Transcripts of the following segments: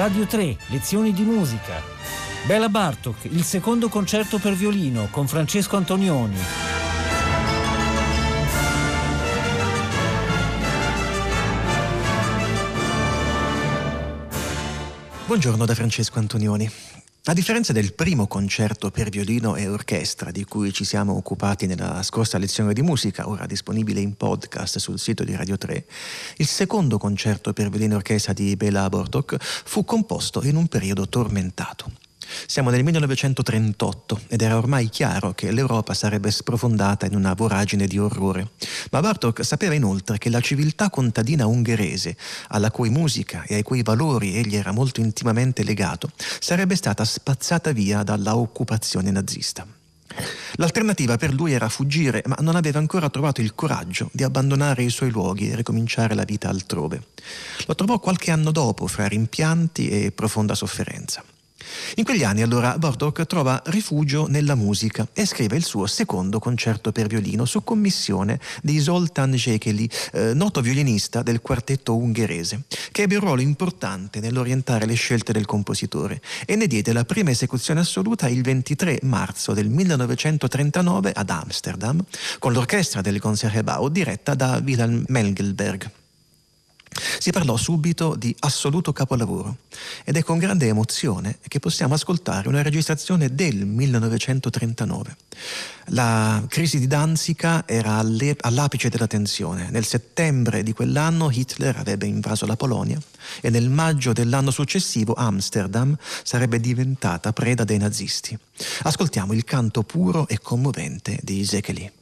Radio 3, lezioni di musica. Bella Bartok, il secondo concerto per violino con Francesco Antonioni. Buongiorno da Francesco Antonioni. A differenza del primo concerto per violino e orchestra di cui ci siamo occupati nella scorsa lezione di musica, ora disponibile in podcast sul sito di Radio 3, il secondo concerto per violino e orchestra di Bela Bartok fu composto in un periodo tormentato. Siamo nel 1938 ed era ormai chiaro che l'Europa sarebbe sprofondata in una voragine di orrore. Ma Bartok sapeva inoltre che la civiltà contadina ungherese, alla cui musica e ai cui valori egli era molto intimamente legato, sarebbe stata spazzata via dalla occupazione nazista. L'alternativa per lui era fuggire, ma non aveva ancora trovato il coraggio di abbandonare i suoi luoghi e ricominciare la vita altrove. Lo trovò qualche anno dopo, fra rimpianti e profonda sofferenza. In quegli anni allora Bartok trova rifugio nella musica e scrive il suo secondo concerto per violino su commissione di Zoltán Székely, eh, noto violinista del quartetto ungherese, che ebbe un ruolo importante nell'orientare le scelte del compositore e ne diede la prima esecuzione assoluta il 23 marzo del 1939 ad Amsterdam con l'orchestra del Concertgebouw diretta da Wilhelm Mengelberg. Si parlò subito di assoluto capolavoro ed è con grande emozione che possiamo ascoltare una registrazione del 1939. La crisi di Danzica era all'apice della tensione. Nel settembre di quell'anno Hitler avrebbe invaso la Polonia e nel maggio dell'anno successivo Amsterdam sarebbe diventata preda dei nazisti. Ascoltiamo il canto puro e commovente di Zekeli.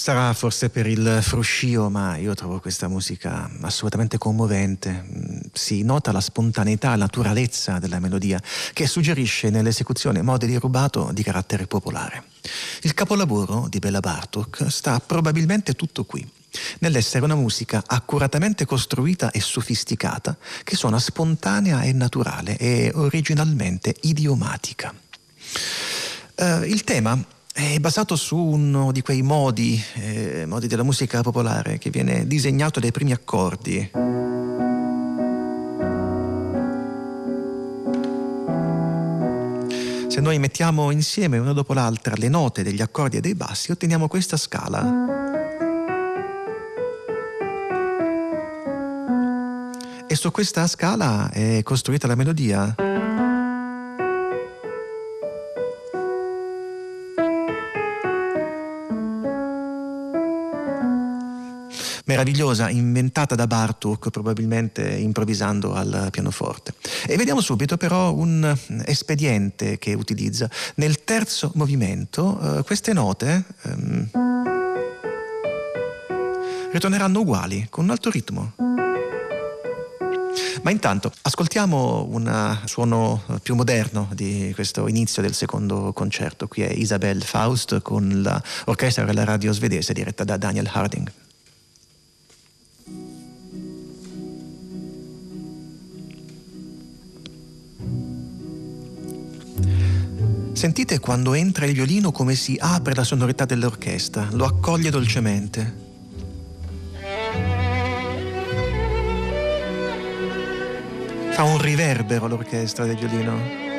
Sarà forse per il fruscio, ma io trovo questa musica assolutamente commovente. Mm, si nota la spontaneità, la naturalezza della melodia che suggerisce nell'esecuzione modi di rubato di carattere popolare. Il capolavoro di Bela Bartok sta probabilmente tutto qui, nell'essere una musica accuratamente costruita e sofisticata che suona spontanea e naturale e originalmente idiomatica. Uh, il tema è basato su uno di quei modi, eh, modi della musica popolare che viene disegnato dai primi accordi. Se noi mettiamo insieme una dopo l'altra le note degli accordi e dei bassi, otteniamo questa scala. E su questa scala è costruita la melodia. Meravigliosa inventata da Bartuk probabilmente improvvisando al pianoforte. E vediamo subito però un espediente che utilizza. Nel terzo movimento eh, queste note ehm, ritorneranno uguali con un altro ritmo. Ma intanto ascoltiamo un suono più moderno di questo inizio del secondo concerto. Qui è Isabel Faust con l'orchestra della radio svedese diretta da Daniel Harding. Sentite quando entra il violino come si apre la sonorità dell'orchestra, lo accoglie dolcemente. Fa un riverbero l'orchestra del violino.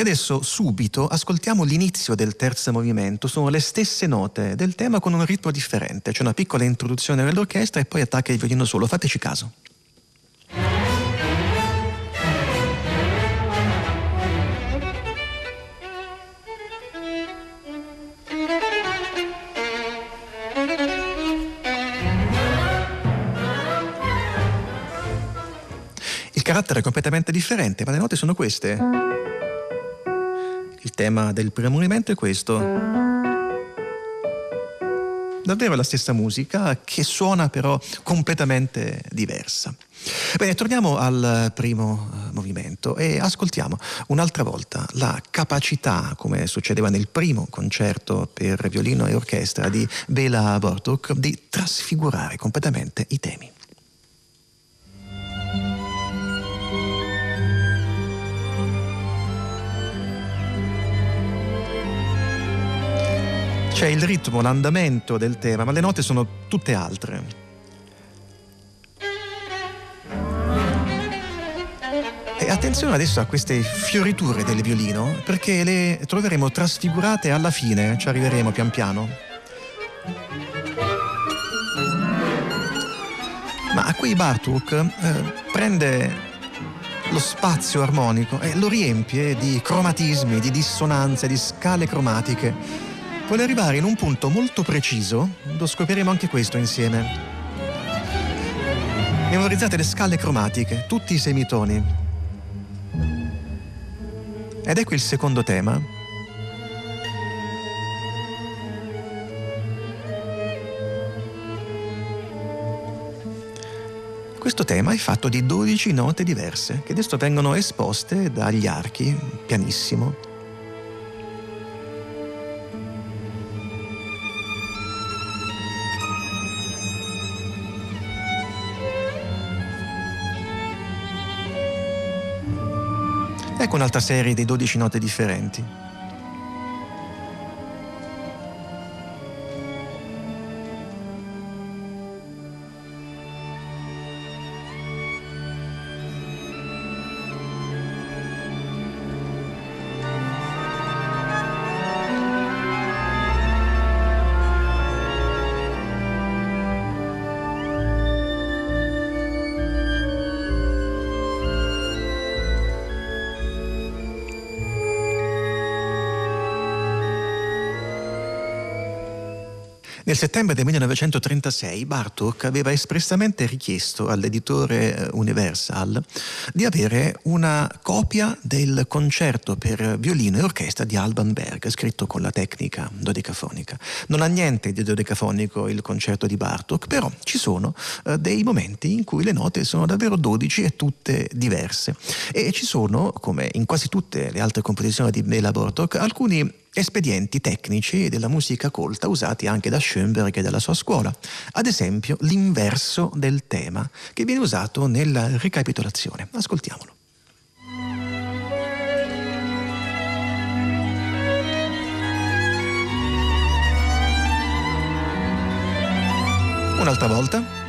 E adesso subito ascoltiamo l'inizio del terzo movimento, sono le stesse note del tema con un ritmo differente, c'è una piccola introduzione dell'orchestra e poi attacca il violino solo, fateci caso. Il carattere è completamente differente, ma le note sono queste. Tema del primo movimento è questo. Davvero la stessa musica che suona però completamente diversa. Bene, torniamo al primo eh, movimento e ascoltiamo un'altra volta la capacità, come succedeva nel primo concerto per violino e orchestra di Bela Bartok, di trasfigurare completamente i temi. C'è il ritmo, l'andamento del tema, ma le note sono tutte altre. E attenzione adesso a queste fioriture del violino, perché le troveremo trasfigurate alla fine, ci arriveremo pian piano. Ma qui Bartuk eh, prende lo spazio armonico e lo riempie di cromatismi, di dissonanze, di scale cromatiche Vuole arrivare in un punto molto preciso, lo scopriremo anche questo insieme. Memorizzate le scale cromatiche, tutti i semitoni. Ed ecco il secondo tema. Questo tema è fatto di 12 note diverse che adesso vengono esposte dagli archi, pianissimo. Ecco un'altra serie di 12 note differenti. Nel settembre del 1936 Bartok aveva espressamente richiesto all'editore eh, Universal di avere una copia del concerto per violino e orchestra di Alban Berg, scritto con la tecnica dodecafonica. Non ha niente di dodecafonico il concerto di Bartok, però ci sono eh, dei momenti in cui le note sono davvero 12 e tutte diverse. E ci sono, come in quasi tutte le altre composizioni di Bela Bartok, alcuni espedienti tecnici della musica colta usati anche da Schoenberg e dalla sua scuola, ad esempio l'inverso del tema che viene usato nella ricapitolazione. Ascoltiamolo. Un'altra volta.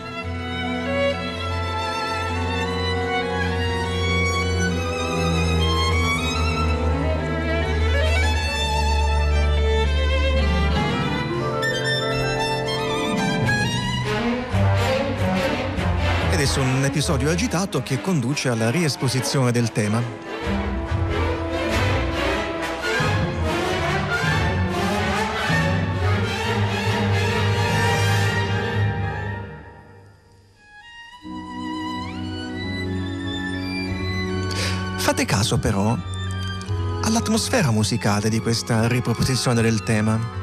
Adesso un episodio agitato che conduce alla riesposizione del tema. Fate caso però all'atmosfera musicale di questa riproposizione del tema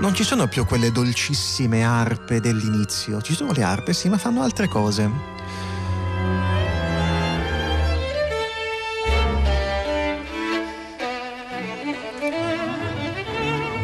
non ci sono più quelle dolcissime arpe dell'inizio, ci sono le arpe sì, ma fanno altre cose.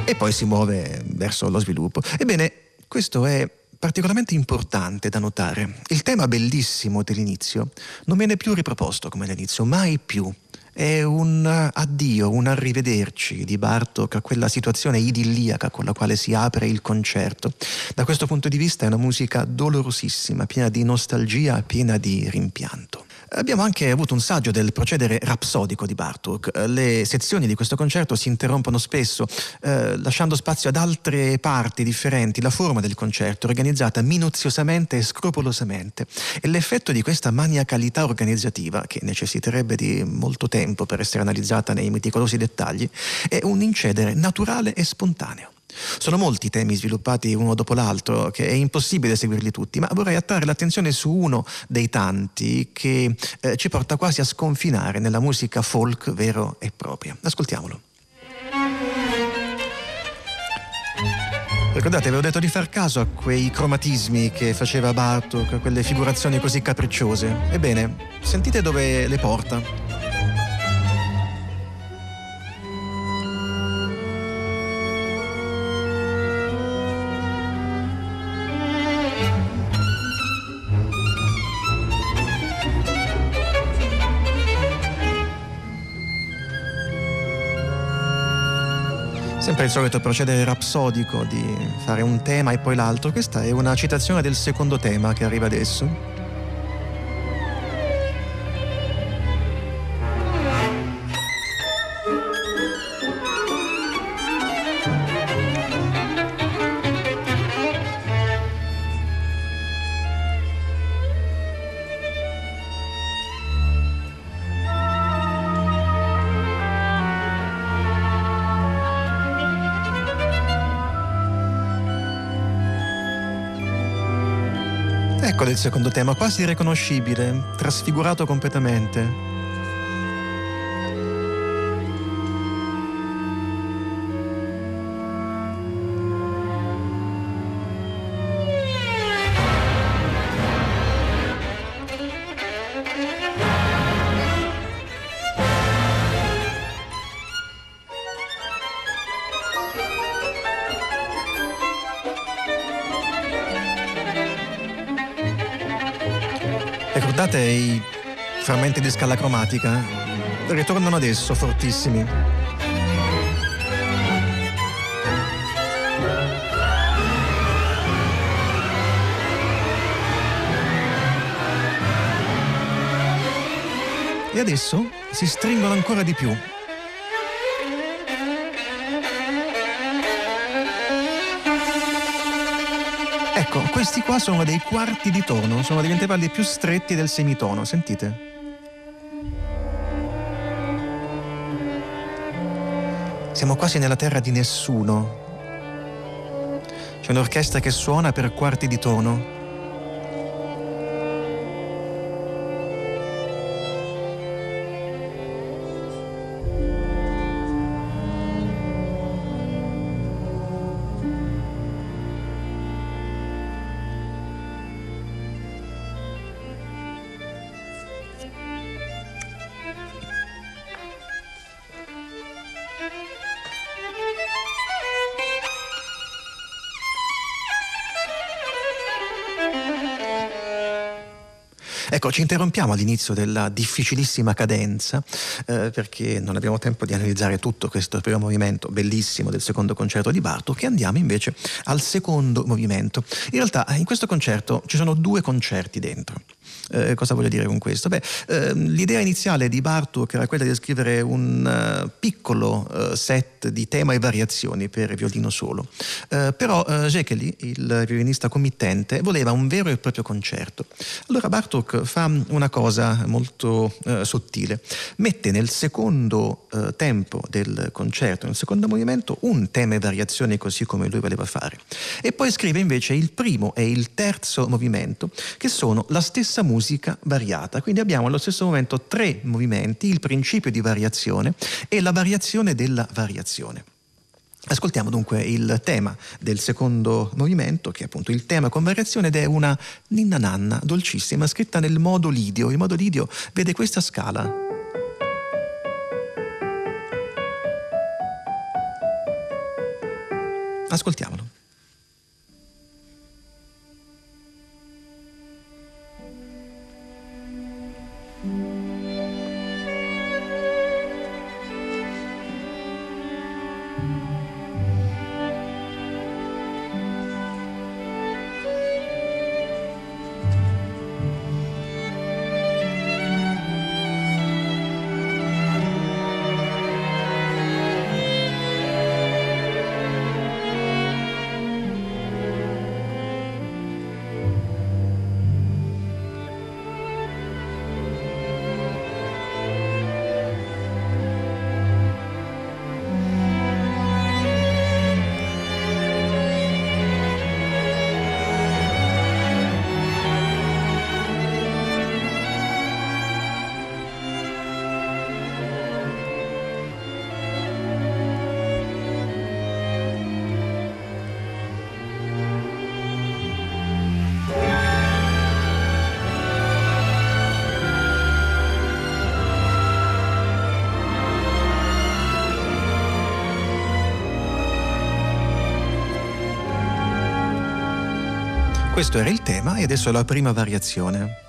E poi si muove verso lo sviluppo. Ebbene, questo è particolarmente importante da notare. Il tema bellissimo dell'inizio non viene più riproposto come all'inizio, mai più è un addio, un arrivederci di Bartok a quella situazione idilliaca con la quale si apre il concerto. Da questo punto di vista è una musica dolorosissima, piena di nostalgia, piena di rimpianto. Abbiamo anche avuto un saggio del procedere rapsodico di Bartok. Le sezioni di questo concerto si interrompono spesso, eh, lasciando spazio ad altre parti differenti. La forma del concerto è organizzata minuziosamente e scrupolosamente. E l'effetto di questa maniacalità organizzativa, che necessiterebbe di molto tempo per essere analizzata nei meticolosi dettagli, è un incedere naturale e spontaneo. Sono molti temi sviluppati uno dopo l'altro che è impossibile seguirli tutti, ma vorrei attrarre l'attenzione su uno dei tanti che eh, ci porta quasi a sconfinare nella musica folk vero e propria. Ascoltiamolo. Ricordate, avevo detto di far caso a quei cromatismi che faceva Bartok, a quelle figurazioni così capricciose. Ebbene, sentite dove le porta. Sempre il solito procedere rapsodico di fare un tema e poi l'altro. Questa è una citazione del secondo tema che arriva adesso. Il secondo tema, quasi irriconoscibile, trasfigurato completamente. Ricordate i frammenti di scala cromatica? Ritornano adesso, fortissimi. E adesso si stringono ancora di più. Ecco, questi qua sono dei quarti di tono, sono degli intervalli più stretti del semitono, sentite? Siamo quasi nella terra di nessuno. C'è un'orchestra che suona per quarti di tono, Ecco, ci interrompiamo all'inizio della difficilissima cadenza eh, perché non abbiamo tempo di analizzare tutto questo primo movimento bellissimo del secondo concerto di Bartok che andiamo invece al secondo movimento. In realtà in questo concerto ci sono due concerti dentro. Eh, cosa voglio dire con questo? Beh, eh, l'idea iniziale di Bartok era quella di scrivere un uh, piccolo uh, set di tema e variazioni per violino solo, uh, però uh, Jekeli, il violinista committente, voleva un vero e proprio concerto. Allora Bartok fa una cosa molto sottile, mette nel secondo tempo del concerto, nel secondo movimento, un tema e variazioni così come lui voleva fare, e poi scrive invece il primo e il terzo movimento, che sono la stessa musica variata. Quindi abbiamo allo stesso momento tre movimenti, il principio di variazione e la variazione della variazione. Ascoltiamo dunque il tema del secondo movimento, che è appunto il tema con variazione ed è una ninna nanna dolcissima, scritta nel modo lidio. Il modo lidio vede questa scala. Ascoltiamolo. Questo era il tema e adesso la prima variazione.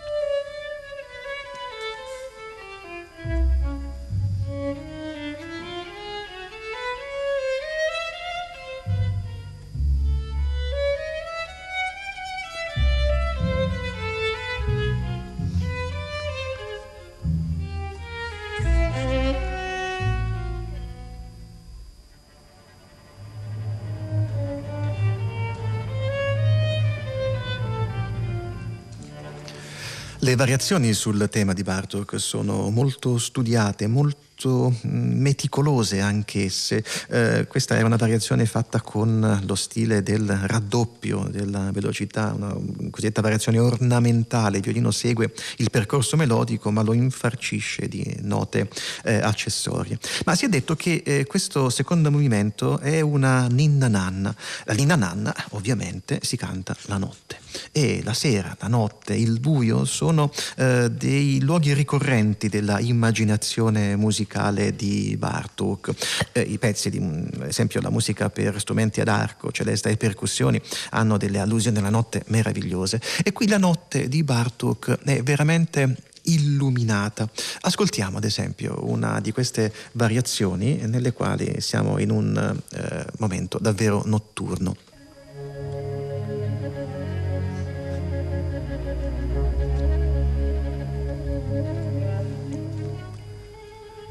Le variazioni sul tema di Bartok sono molto studiate, molto molto mm, meticolose anch'esse. Eh, questa è una variazione fatta con lo stile del raddoppio della velocità, una cosiddetta variazione ornamentale. Il violino segue il percorso melodico ma lo infarcisce di note eh, accessorie. Ma si è detto che eh, questo secondo movimento è una ninna nanna. La ninna nanna ovviamente si canta la notte e la sera, la notte, il buio sono eh, dei luoghi ricorrenti della immaginazione musicale musicale di Bartok. Eh, I pezzi, di, ad esempio la musica per strumenti ad arco, celesta e percussioni, hanno delle allusioni alla notte meravigliose. E qui la notte di Bartok è veramente illuminata. Ascoltiamo ad esempio una di queste variazioni nelle quali siamo in un eh, momento davvero notturno.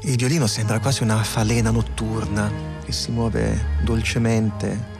Il violino sembra quasi una falena notturna che si muove dolcemente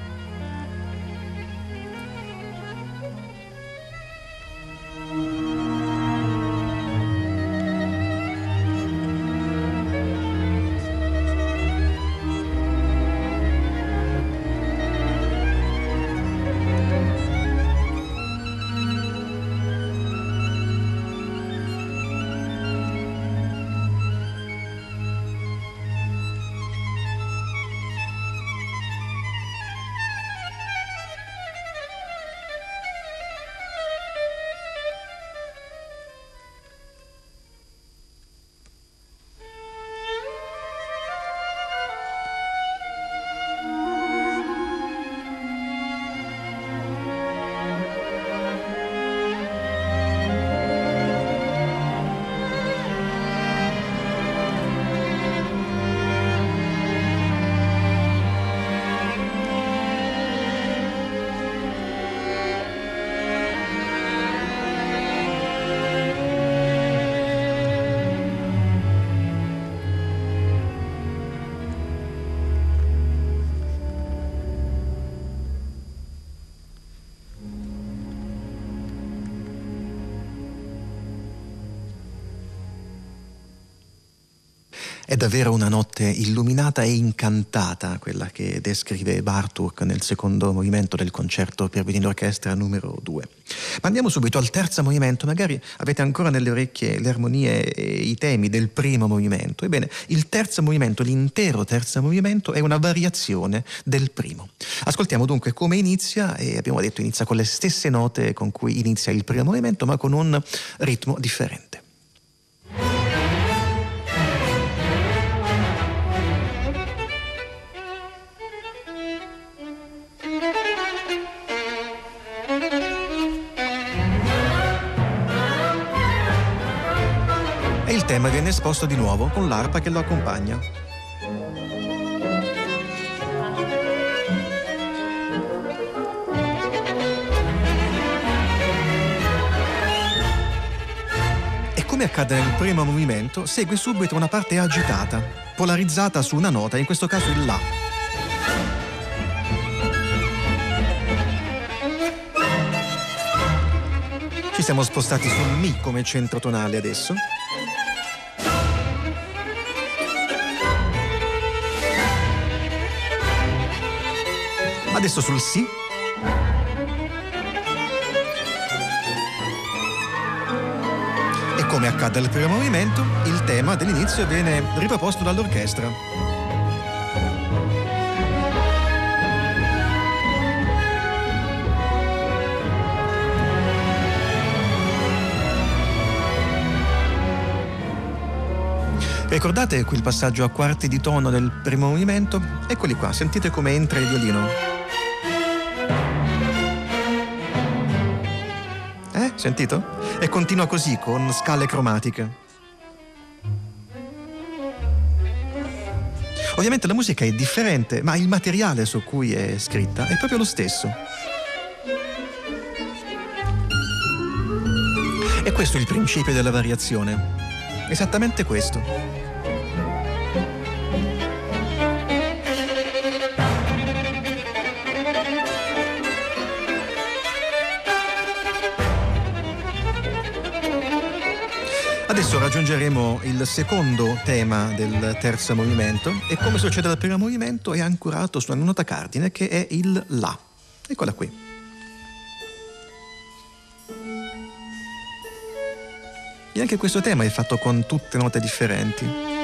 davvero una notte illuminata e incantata quella che descrive Bartuk nel secondo movimento del concerto per violino orchestra numero 2. Ma andiamo subito al terzo movimento, magari avete ancora nelle orecchie le armonie e i temi del primo movimento. Ebbene, il terzo movimento, l'intero terzo movimento è una variazione del primo. Ascoltiamo dunque come inizia e abbiamo detto inizia con le stesse note con cui inizia il primo movimento, ma con un ritmo differente. Tema viene esposto di nuovo con l'arpa che lo accompagna. E come accade nel primo movimento, segue subito una parte agitata, polarizzata su una nota, in questo caso il La. Ci siamo spostati sul Mi come centro tonale adesso. Adesso sul Si. E come accade al primo movimento, il tema dell'inizio viene riproposto dall'orchestra. Ricordate quel passaggio a quarti di tono del primo movimento? Eccoli qua, sentite come entra il violino. Sentito? E continua così con scale cromatiche. Ovviamente la musica è differente, ma il materiale su cui è scritta è proprio lo stesso. E questo è il principio della variazione. Esattamente questo. Adesso raggiungeremo il secondo tema del terzo movimento e come succede al primo movimento è ancorato su una nota cardine che è il La. Eccola qui. E anche questo tema è fatto con tutte note differenti.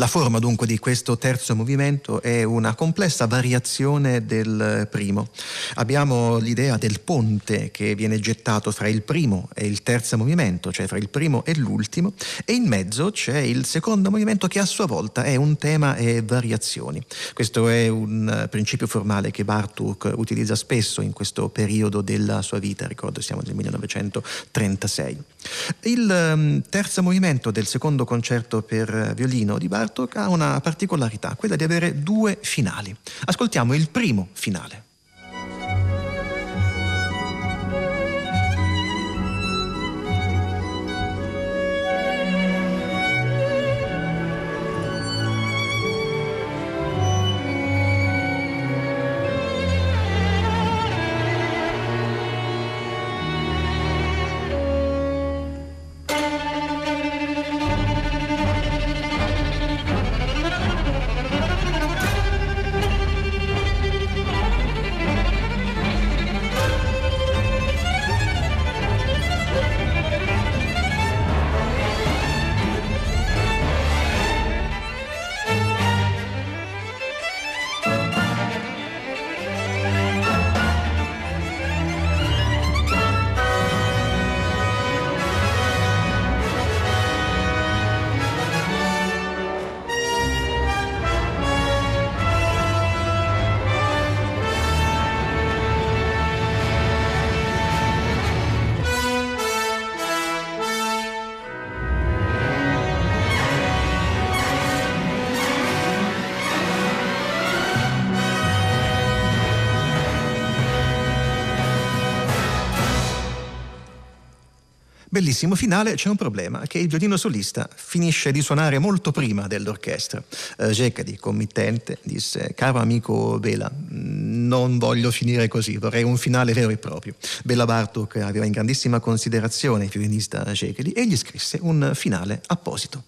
La forma dunque di questo terzo movimento è una complessa variazione del primo. Abbiamo l'idea del ponte che viene gettato fra il primo e il terzo movimento, cioè fra il primo e l'ultimo, e in mezzo c'è il secondo movimento che a sua volta è un tema e variazioni. Questo è un principio formale che Bartuk utilizza spesso in questo periodo della sua vita, ricordo siamo nel 1936. Il um, terzo movimento del secondo concerto per violino di Bartok ha una particolarità, quella di avere due finali. Ascoltiamo il primo finale. Bellissimo finale c'è un problema, che il violino solista finisce di suonare molto prima dell'orchestra. Eh, Gecadi, committente, disse, caro amico Bela, non voglio finire così, vorrei un finale vero e proprio. Bela Bartok aveva in grandissima considerazione il violinista Gecadi e gli scrisse un finale apposito.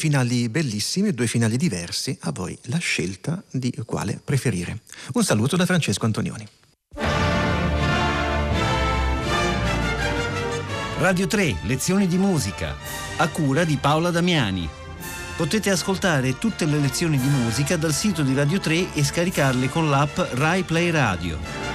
Finali bellissimi, due finali diversi, a voi la scelta di quale preferire. Un saluto da Francesco Antonioni. Radio 3, lezioni di musica, a cura di Paola Damiani. Potete ascoltare tutte le lezioni di musica dal sito di Radio 3 e scaricarle con l'app Rai Play Radio.